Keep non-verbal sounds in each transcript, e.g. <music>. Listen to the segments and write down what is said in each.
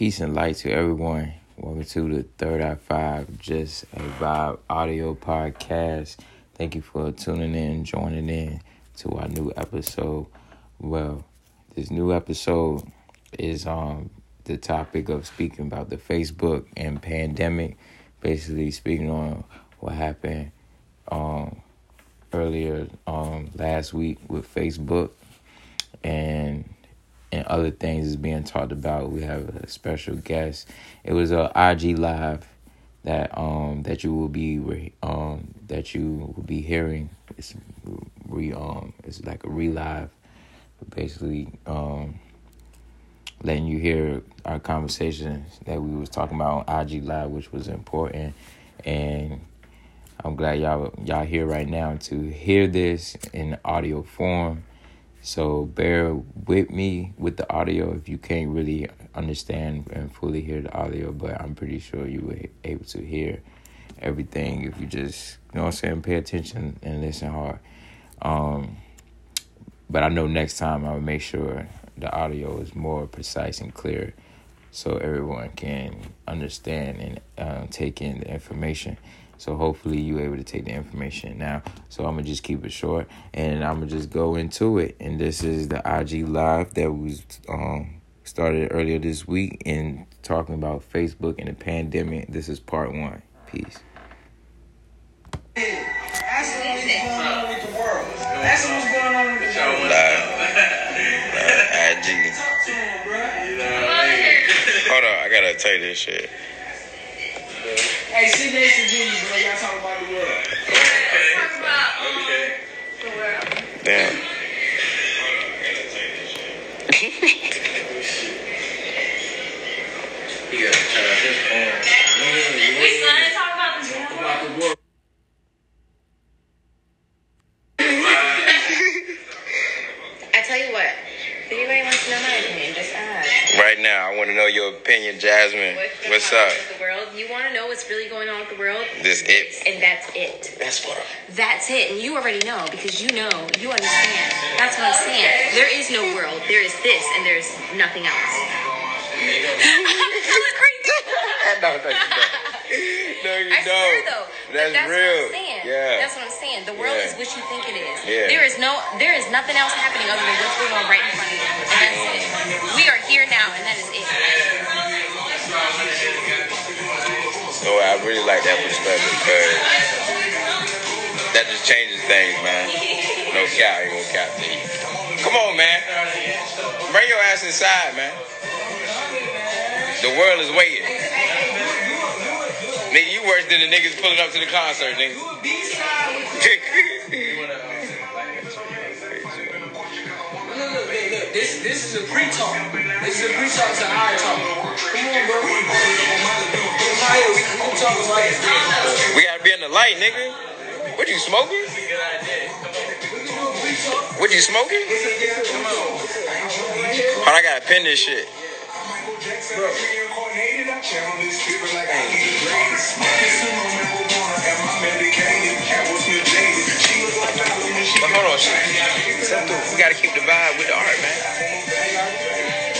Peace and light to everyone. Welcome to the Third Eye Five, just a vibe audio podcast. Thank you for tuning in, joining in to our new episode. Well, this new episode is um the topic of speaking about the Facebook and pandemic, basically speaking on what happened um earlier um last week with Facebook and and other things is being talked about. We have a special guest. It was a IG live that um that you will be re, um that you will be hearing. It's re um it's like a relive, basically um letting you hear our conversation that we was talking about on IG live, which was important, and I'm glad y'all y'all here right now to hear this in audio form so bear with me with the audio if you can't really understand and fully hear the audio, but I'm pretty sure you were able to hear everything if you just you know what I'm saying, pay attention and listen hard. Um, but I know next time I'll make sure the audio is more precise and clear so everyone can understand and uh, take in the information. So hopefully you able to take the information now. So I'm gonna just keep it short and I'm gonna just go into it. And this is the IG live that was um started earlier this week in talking about Facebook and the pandemic. This is part one. Peace. What's going on with the world. Ask what's going on with the world. Live. Live. IG. Talk to them, bro. Hold on, I gotta tell you this shit. Hey, sit next to Jesus, bro. Y'all talk about the world. Um, Damn. <laughs> We started to talk about this. About the world. <laughs> I tell you what, if anybody wants to know my opinion, just ask. Right now, I want to know your opinion, Jasmine. What's, What's up? The world? You want to know what's really going on with the world? This it. And that's it. That's what. That's it. And you already know because you know, you understand. That's what I'm saying. There is no world. There is this, and there's nothing else. <laughs> <laughs> no, no, you don't. <laughs> No, you I don't. swear though. That's, that's real. What I'm saying. Yeah. That's what I'm saying. The world Yeah. is what you think it is. Yeah. There is no there is nothing else happening other than what's going on right in front of you. So I really like that perspective because that just changes things, man. No cap, ain't gonna cap to you. Come on, man. Bring your ass inside, man. The world is waiting. Nigga, you worse than the niggas pulling up to the concert, nigga. This, this is a pre-talk. This is a pre-talk to our talk. Come on, bro. We can talk about this. we gotta be in the light, nigga. What you smoking? We can a pre-talk. What you smoking? Hold on, I gotta pin this shit. But hold on, shit. We gotta keep the vibe with the art, man.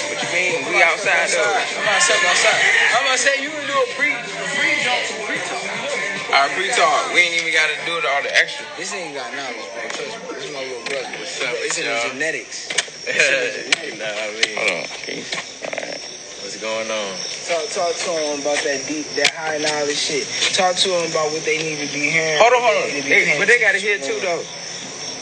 What you mean? We outside though. I'm outside, outside. I'm to say you can do a pre, pre jump to pre-talk. Our pre-talk, we ain't even gotta do it all the extra. This ain't got knowledge, bro. Trust me. This is my little brother. What's up, It's in y'all? <laughs> the genetics. nah, I mean, Hold on. Alright. what's going on? Talk, talk to them about that deep, that high knowledge shit. Talk to them about what they need to be hearing. Hold on, hold on. need to be They, paying but they gotta hear too though.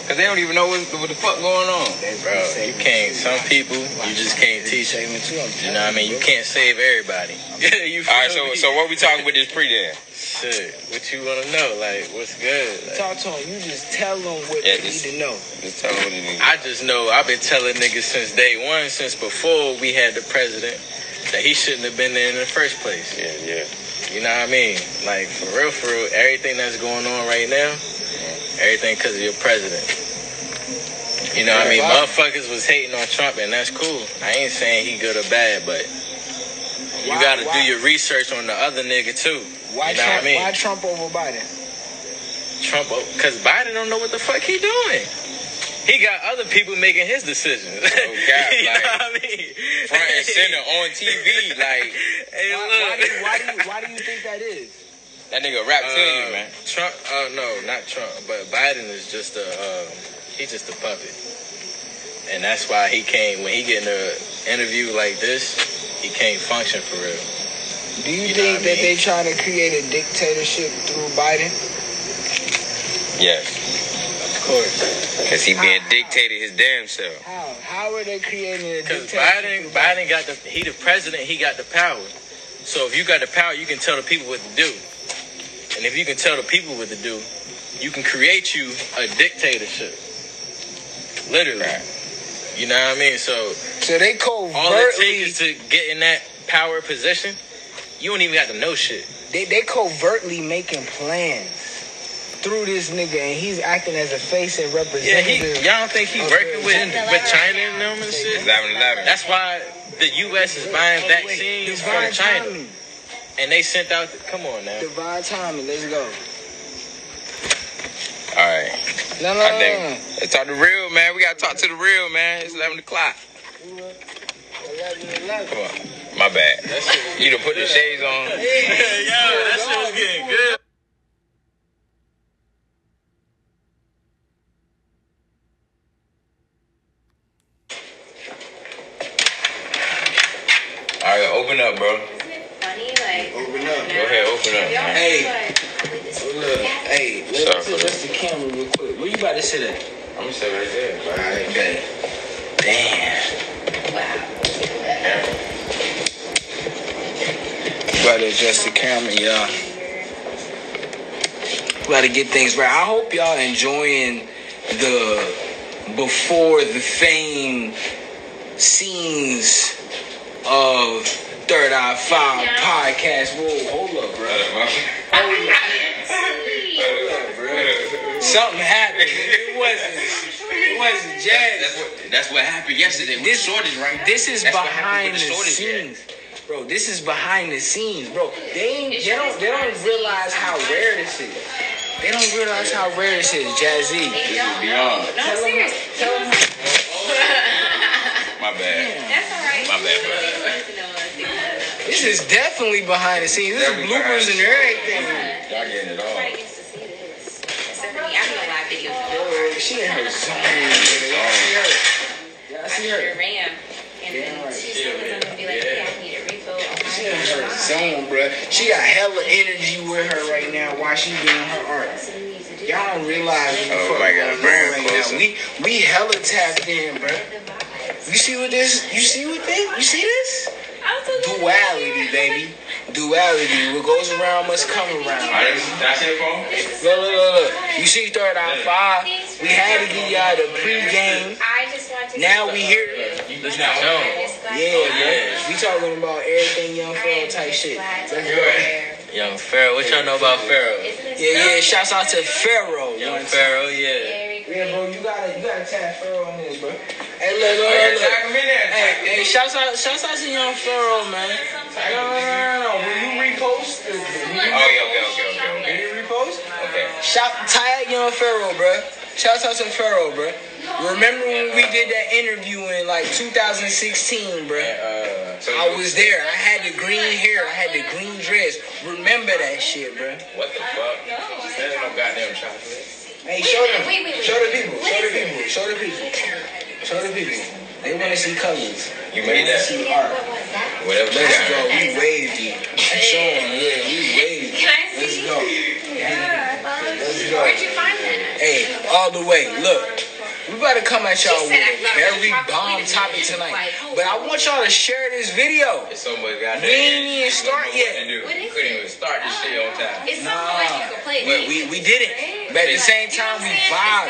Cause they don't even know what, what the fuck going on. Bro, you can't, some people, you just can't teach them. Segment too. You know what I mean? You can't save everybody. <laughs> you feel Alright, so me? so what we talking with this pre then? Shit, what you want to know? Like, what's good? Like, Talk to them. You just tell them what Yeah, they this- need to know. Just tell them what it is. I just know I've been telling niggas since day one, since before we had the president, that he shouldn't have been there in the first place. Yeah, yeah. You know what I mean? Like, for real, for real, everything that's going on right now, everything because of your president. You know what I mean? Motherfuckers was hating on Trump, and that's cool. I ain't saying he good or bad, but you Why- gotta do your research on the other nigga too. Why you know Trump? I mean? Why Trump over Biden? Trump, because Biden don't know what the fuck he doing. he got other people making his decisions. <laughs> cap, you know what I mean? Front and center on TV, <laughs> like Hey, Why, why, do you, why, do you, why do you think that is? that nigga rap to you, Uh, man. Trump, uh, no, not Trump, but Biden is just a, uh, he's just a puppet, and that's why he can't. When he get in an interview like this, he can't function for real. Do you, You think what I that mean? they trying to create a dictatorship through Biden? Yes, Of course, cause he being dictated his damn self. How? How are they creating a because dictatorship? Biden, through Biden got the, he the president, he got the power. So if you got the power, you can tell the people what to do, and if you can tell the people what to do, you can create you a dictatorship. Literally, you know what I mean? So So they covertly All it covertly, takes is to get in that power position. You don't even got to know shit. they, they covertly making plans through this nigga, and he's acting as a face and representative. Yeah, representative. he. Y'all don't think he working with agenda. with China and them and shit? 11-11. That's why the U.S. is buying vaccines from China, timing. and they sent out. The, come on now. Divine timing. Let's go. All right, No, no, I no, think let's talk the real, man. We gotta talk to the real, man. It's eleven o'clock. 11, 11. Come on, my bad. You done put the shades on. <laughs> Yeah, yo, that shit was getting good. All right, open up, bro. Funny, like. Open up. Go ahead, open up. Hey. Look, hey, Sorry let's for adjust the camera real quick. Where you about to sit at? I'm gonna sit right there. bro. Alright, bet. Damn. Wow. About to adjust the camera, y'all. About to get things right. I hope y'all enjoying the before the fame scenes of Third Eye Five podcast. Whoa, hold up, bro. Something happened. <laughs> It wasn't. It wasn't That's jazz. what that's what happened yesterday. with This the shortage, right? This is That's behind the the shortage, yeah. scenes, bro. This is behind the scenes, bro. They ain't, they don't they don't realize how rare this is. They don't realize how rare this is, Jazzy. This is beyond. No, serious. Tell them. <laughs> My bad. That's all right. My bad, bro. They wanted to know us. They wanted to know. This is definitely behind the scenes. This is bloopers and everything. Y'all getting it all. Everybody gets to see this. Except for me. I do a live video. Bro, She in her zone. Y'all see her? Y'all I see her? RAM. And then Tuesday, because I'm going to be like, yeah, I need a refill on my She in her zone, bro. She got hella energy with her right now while she doing her art. Y'all don't realize what the Oh, fuck my God, going on right closer. now. We we hella tapped in, bro. You see what this? You see what this? You see this? Duality, baby. Duality. What goes around must come around. All right, that's it, phone. Look, look, look, look. You see third eye five. We had to give y'all the pregame. I just want to Now we here. Listen out. No. Yeah, bro. We talking about everything young Pharaoh type shit. Let's go. Young Pharaoh, what y'all know about Pharaoh? Yeah, yeah. Shouts out to Pharaoh. Young what I'm saying? Pharaoh, yeah. Yeah, bro, you gotta you gotta tag Pharaoh on this, bro. Hey, look, look, look, look. Tag him in. Hey, hey, shouts out, shouts out to young Pharaoh, man. No, no, no, no, no. Will you repost? the- the- Oh, yeah, okay, okay, okay, Will okay. you repost? Okay. Shout, tag young Pharaoh, bro. Shouts out to Pharaoh, bro. Remember when we did that interview in like 2016, bro? Uh, so I was there. I had the green hair. I had the green dress. Remember that shit, bro. What the fuck? There's no goddamn chocolate. Hey, show them. Wait, wait, wait. Show the people. Show the people. Show the people. Show the people. They want to see colors. You made that? See art. Whatever they Let's go. got. We wavy. Show them. Yeah, we wavy. Let's go. Yeah. Let's go. Where'd you find that? Hey, all the way. Look, we about to come at y'all with said a I love very bomb topic tonight. But I want y'all to share this video. It's so much goddamn. We ain't even start yet. What is We couldn't even start this shit on time. It's something like you can play. But we, we did it. But at the same time, we vibe.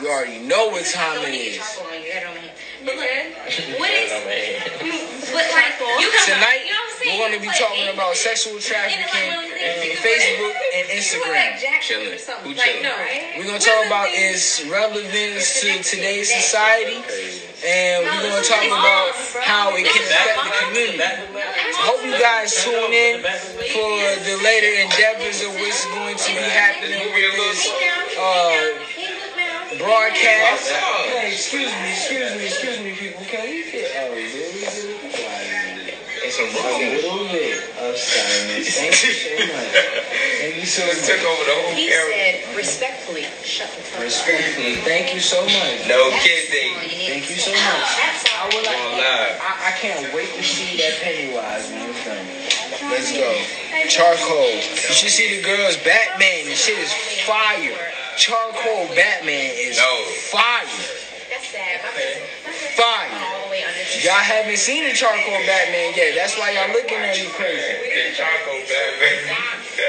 You already know what time it is. But look, what <laughs> is, man. <laughs> but like, you Tonight, you know what I'm saying? we're going to be talking about sexual trafficking on Facebook and Instagram. Chilling. Who chilling? We're going to talk about its relevance to today's society. And we're going to talk about how it can affect the community. I hope you guys tune in for the later endeavors of what's going to be happening with this uh, broadcast. Hey, excuse me, excuse me, excuse me, people. Can we get a little bit quiet? It's a A little bit of silence. Thank you so <laughs> much. Thank you so Just took over the whole He camera. said, respectfully, shut the fuck up. Respectfully, thank you so much. No That's kidding. you Thank to you say. so much. That's all. I would like. Going live. I, I can't wait to see that Pennywise man. It's done. Let's go. Charcoal. You should see the girls. Batman. The shit is fire. Charcoal Batman is No. fire. That's sad. My face- my face is Fire. all the way under the- Y'all haven't seen the Charcoal Batman yet. That's why y'all looking at me crazy. Charcoal Batman.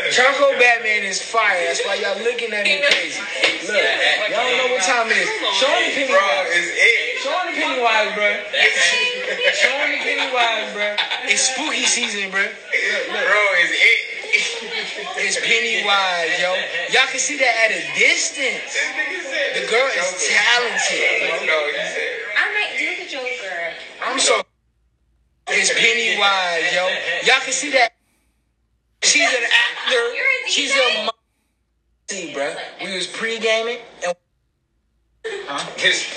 Charcoal Batman is fire. That's why y'all looking at me crazy. Look, y'all don't know what time it is. Show him the Bro, Pennywise. is it? Show him the Pennywise, bro. Show him the Pennywise, bro. It's spooky season, bro. Bro, is it? It's Pennywise, yo. Y'all can see that at a distance. The girl is talented. No, he said. I might do the Joker. I'm so. It's Pennywise, yo. Y'all can see that. She's an actor. She's a. mo- See, bro. We was pre-gaming and. This,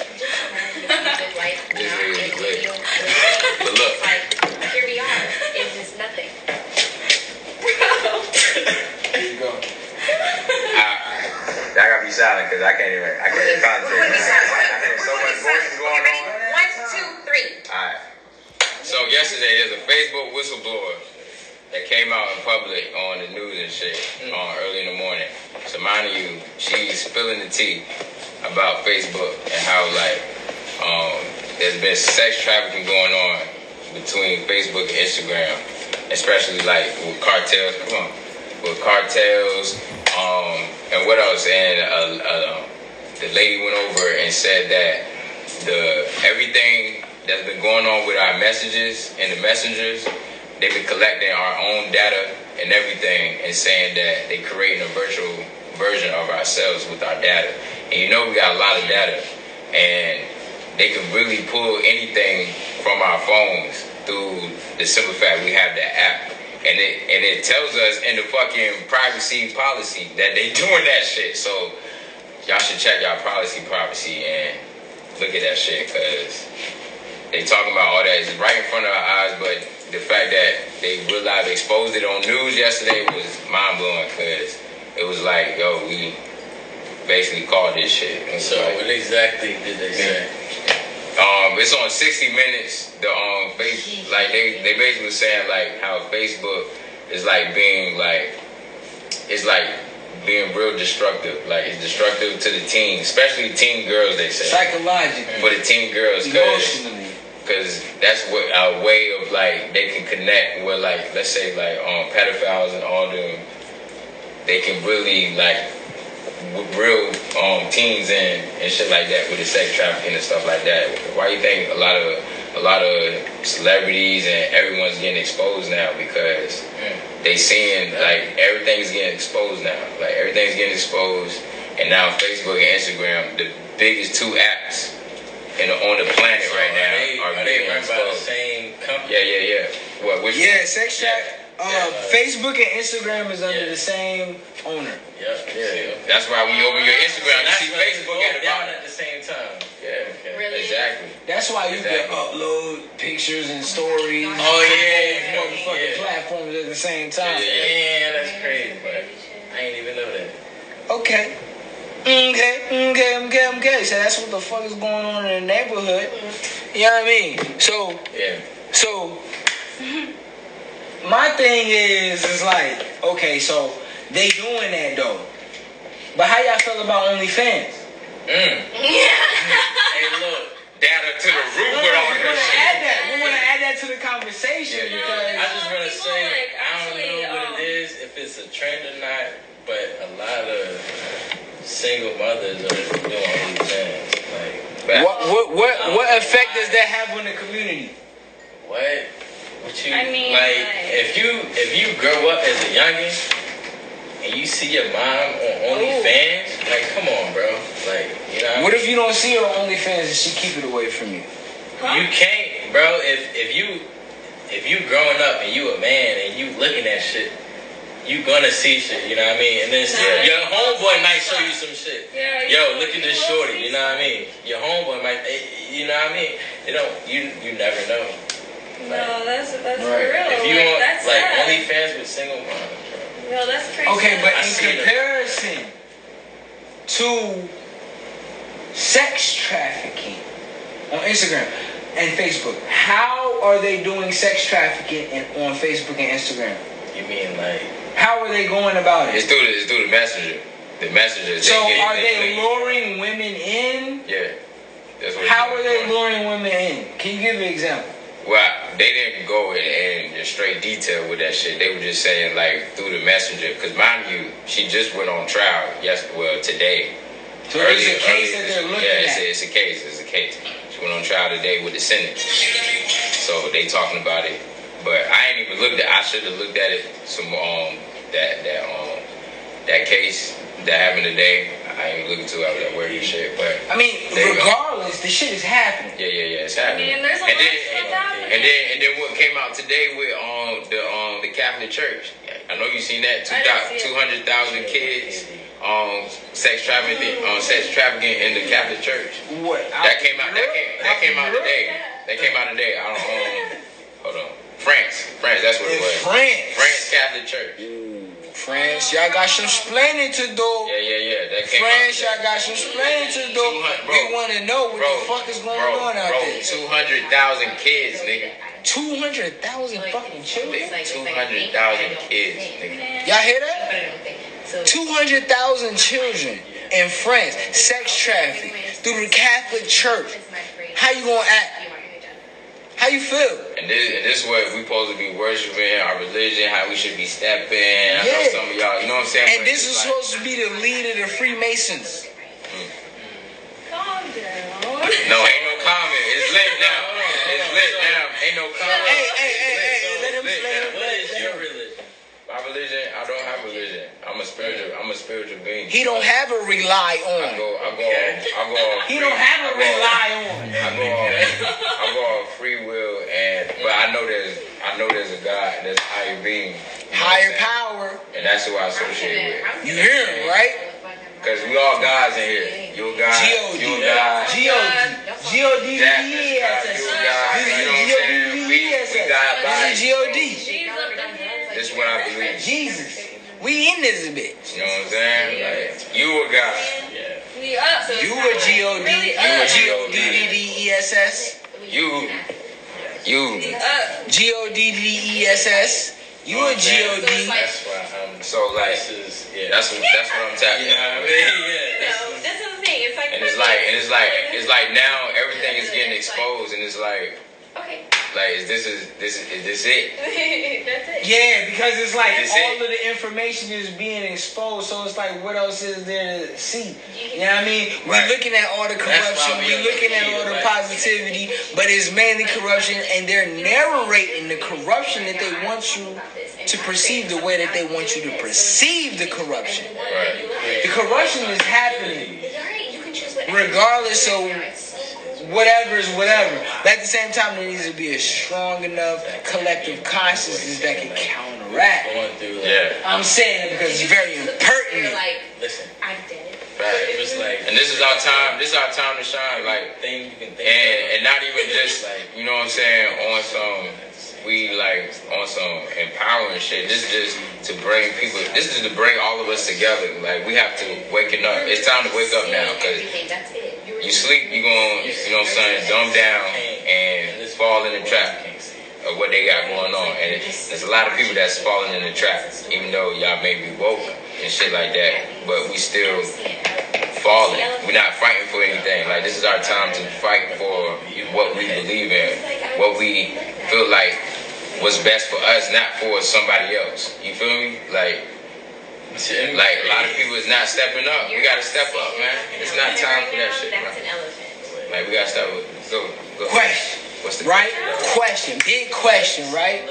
Like, This is in but look, Like, here we are. It's just nothing. Here you go. I, I gotta be silent because I can't even, I can't even concentrate. man. There's so much voices going on. One, two, three. Alright. So yesterday there's a Facebook whistleblower that came out in public on the news and shit on early in the morning. So mind you, she's spilling the tea about Facebook and how like um, there's been sex trafficking going on between Facebook and Instagram, especially like with cartels. Come on, with cartels. Um, and what else? And uh, uh, the lady went over and said that the everything that's been going on with our messages and the messengers, they've been collecting our own data and everything and saying that they're creating a virtual version of ourselves with our data. And you know we got a lot of data and they can really pull anything from our phones through the simple fact we have that app. And it and it tells us in the fucking privacy policy that they <laughs> doing that shit. So y'all should check y'all policy privacy and look at that shit because they talking about all that is right in front of our eyes, but the fact that they real life exposed it on news yesterday was mind blowing because it was like, yo, we basically called this shit. And So like, what exactly did they say? um, it's on 60 Minutes. The um, face, like they they basically was saying like how Facebook is like being like it's like being real destructive. Like it's destructive to the teen, especially teen girls. They say Psychologically, for the teen girls because emotionally. Because that's what a way of like they can connect with like let's say like um pedophiles and all them they can really like with real um teens and and shit like that with the sex trafficking and stuff like that. Why you think a lot of a lot of celebrities and everyone's getting exposed now? Because they seeing like everything's getting exposed now. Like everything's getting exposed. And now facebook and instagram the biggest two apps in the, on the planet right now Are are, they, are they getting run by the same company? Yeah, yeah, yeah. What? Which Yeah, one? sex trap. Uh, Facebook and Instagram is under Yeah. the same owner. Yep. Yeah. That's why when you open your Instagram, you That's see Facebook both at the down bottom. at the same time. Yeah, Okay. Really? exactly. That's why you Exactly. can upload pictures and stories. Oh, on yeah. both motherfucking Yeah. platforms at the same time. Yeah, that's crazy. But I ain't even know that. Okay. Okay, okay, okay, okay. So that's what the fuck is going on in the neighborhood. You know what I mean? So, Yeah. so my thing is, is like, okay, so they doing that though. But how y'all feel about OnlyFans? Mm. <laughs> Hey, look. Data to the roof No, with no, all we this want to shit. add that. We want to add that to the conversation Yeah, yeah. because I just want to say, like, I don't actually, know what um, it is, if it's a trend or not, but a lot of single mothers are doing OnlyFans. Like, Back- what what what what effect does that have on the community? what? What you I mean, like? like- If you if you grow up as a youngin and you see your mom on OnlyFans, like, come on, bro. Like, you know, What if you don't see her on OnlyFans and she keep it away from you? You can't, bro. If if you if you growing up and you a man and you looking at shit, you gonna see shit, you know what I mean? And then Yeah. your homeboy might show you some shit. Yeah, Yo, look at this shorty, you know what I mean? Your homeboy might, eh, you know what I mean? You don't, you you never know. No, that's that's for Right. real. If you like, want that's like sad. OnlyFans with single moms, bro. No, that's crazy. Okay, but I in see it. comparison to sex trafficking on Instagram and Facebook, how are they doing sex trafficking in, on Facebook and Instagram? You mean like How are they going about It's it? through the, it's through the messenger. The messenger. So get- are they luring women in? Yeah. That's what How are they luring women in? Can you give me an example? Well, they didn't go in, in, straight detail with that shit. They were just saying like through the messenger. Because mind you, she just went on trial. Yes, well today. So it's Earlier- a case earlier that they're looking yeah, it's at. A, it's a case. It's a case. She went on trial today with the Senate. So they talking about it. But I ain't even looked at. I should have looked at it. Some um that that um that case that happened today. I ain't looking too at that wordy shit. But I mean, There you go. regardless, the shit is happening. yeah, yeah, yeah, it's happening. mean, there's a and then, of stuff happening. And then, and then what came out today with um the um the Catholic Church? I know you seen that two I didn't see it. two hundred thousand kids um sex trafficking um sex trafficking in the Catholic Church. What? That came out. That came. That came out today. That came out today. I don't um. France. France. That's what In it was. France. France Catholic Church. Mm. France, y'all got some explaining to do. Yeah, yeah, yeah. That came France, y'all got some explaining to do. We want to know what Bro, the fuck is going bro, on out bro, there. Two hundred thousand kids, nigga. 200,000 fucking children? Two hundred thousand kids, nigga. Y'all hear that? 200,000 children in France, sex trafficked through the Catholic Church. How you gonna act? How you feel? And this, and this is what we supposed to be worshiping, our religion, how we should be stepping. I know Yeah. some of y'all, you know what I'm saying? And But this is like- supposed to be the leader of the Freemasons. Calm down. No, ain't no comment. It's lit now. It's lit now. Ain't no comment. Hey, hey, hey, hey, let him, let him, what is your religion? My religion, I don't have religion. I'm a spiritual. I'm a spiritual being. He don't have a rely on. I on. go. I go. I go. He don't have I a go- rely on. I go. I go free will, and but I know there's. I know there's a God. There's a higher being. you know Higher power. And that's who I associate with. You hear him, right? Cause we all gods in here. You a god. G.O.D. You a god. G.O.D. G.O.D. Jack is Yes. God. You. This is know what I'm saying? We, we G.O.D. God This is G.O.D. She's up in here. This is I believe. Jesus. We in this bitch. You know what I'm saying? Like you a god. Yeah. We up. You a G.O.D. Really You a up. G.O.D.D.D.E.S.S. You. You. Up. G.O.D.D.E.S.S. You a G.O.D. That's why I'm. Um, so like is yeah. that's what that's what I'm tapping. you know what I mean? <laughs> Yeah. No, this is the thing. It's like And it's like and it's like it's like now everything is getting exposed and it's like okay, like is this is this is, is this it? <laughs> that's it. Yeah, because it's like That's all it. of the information is being exposed, so it's like what else is there to see? You know what I mean? We're looking at all the corruption, we we're looking at all the right. positivity, but it's mainly corruption, and they're narrating the corruption that they want you to perceive the way that they want you to perceive the corruption. Right. The corruption is happening Alright, you can choose whatever. regardless of whatever is whatever. But at the same time, there needs to be a strong enough collective consciousness that can counteract. Going through. Like, Yeah. I'm saying it because it's very You're impertinent. like, Listen. I'm dead. Right. It was like And this is our time. This is our time to shine. Like thing you can think and and not even just like you know what I'm saying on some we like on some empowering shit. This is just to bring people. This is to bring all of us together. Like we have to waking up. It's time to wake up now because that's it. You sleep, you going you know what I'm saying dumb down and fall in the trap of what they got going on. And there's a lot of people that's falling in the trap, even though y'all may be woke and shit like that. But we still falling. We're not fighting for anything. Like this is our time to fight for what we believe in, what we feel like was best for us, not for somebody else. You feel me? Like, <laughs> like a lot of people is not stepping up. We gotta step up, man. It's not time for that shit, That's an elephant. Like we gotta step up. Go, go. Question, What's the right? Question, big question, right?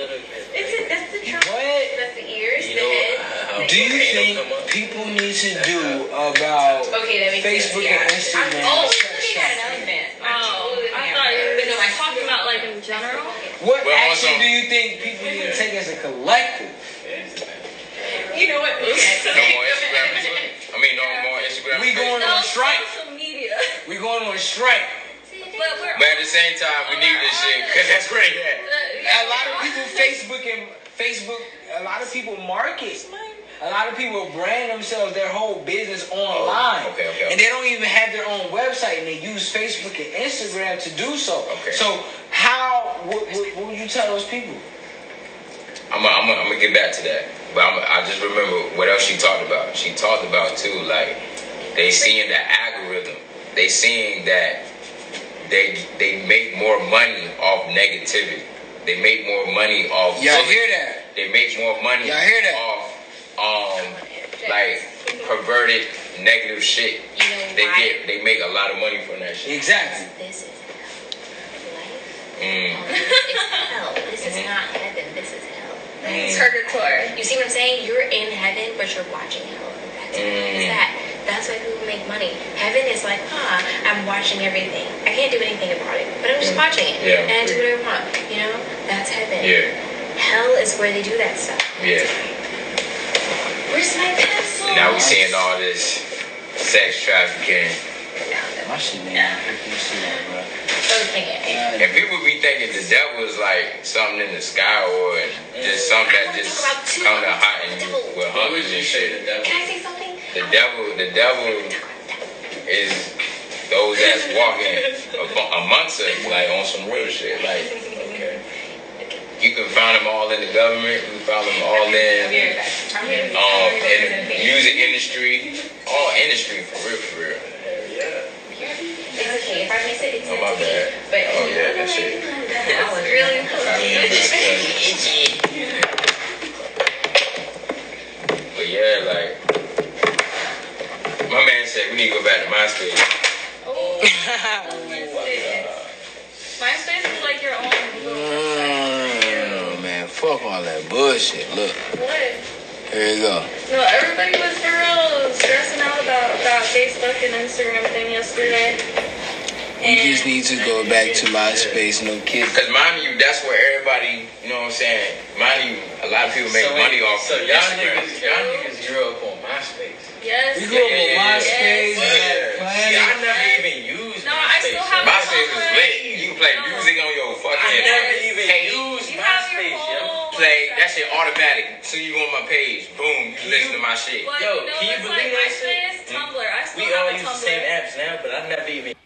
It's a, that's the trunk. What That's the ears, You the know, head. Uh, do you think people need to do about Okay, that makes Facebook sense. and yeah. Instagram? Oh, sex looking at an elephant. Oh, I thought you were But no, I talking about like in general. What Well, action also- do you think people need to take as a collective You know what? No more Instagram. <laughs> Facebook? I mean, no more Instagram. We going Facebook. on strike. social media. We going on strike. But we're But at the same time, we need this shit because that's great. they at. A lot of people Facebook and Facebook. A lot of people market. A lot of people brand themselves their whole business online, Oh, okay, okay. and they don't even have their own website, and they use Facebook and Instagram to do so. Okay. So how? What, what, what would you tell those people? I'm gonna I'm I'm get back to that. But I'm, I just remember what else she talked about. She talked about too, like they seeing the algorithm. They seeing that they they make more money off negativity. They make more money off. Y'all bullying. hear that? They make more money Y'all hear that? off um like perverted negative shit. You know They get they make a lot of money from that shit. Exactly. This is life. Mm. This is hell. This is not heaven. This is hell. It's purgatory. You see what I'm saying? You're in heaven, but you're watching hell. That's Mm. that. That's why people make money. Heaven is like, huh, I'm watching everything. I can't do anything about it, but I'm just watching it. Mm. Yeah. And I do whatever I want. You know? That's heaven. Yeah, Hell is where they do that stuff. yeah. Where's my pencil? Now we're seeing all this sex trafficking. My shit, man. You see that, bro? Okay. And people be thinking the devil is like something in the sky or just something that just come to hot and you will hunt you and shit. Can I say something? The devil, the devil is those that's walking amongst us, like on some real shit. Like, okay, you can find them all in the government. You can find them all in um in the music industry, all industry for real, for real. Okay. If I miss it, it's Oh my bad. But Oh yeah, that shit. that was Really? I mean, <laughs> But yeah, like my man said, we need to go back to MySpace. <laughs> MySpace is like your own. Mm, man, fuck all that bullshit. Look, What? here you go. No, everybody was for real stressing out about that Facebook and Instagram thing yesterday. You just need to go back to MySpace. No kids. Cause mind you, that's where everybody, you know what I'm saying? Mind you, a lot of people make money off So y'all Instagram. niggas, y'all niggas grew up on MySpace. Yes. We grew up on MySpace. Yes. we had Yeah. See, I never even used No, I still have MySpace was lit. You can play No. music on your fucking. I fucking never even page. used You have your MySpace, yo. Play that shit automatic. So you go on my page, boom, you listen to my shit. But Yo, you know can you believe like that shit? MySpace, Tumblr. I still We have all a use the same apps now, but I never even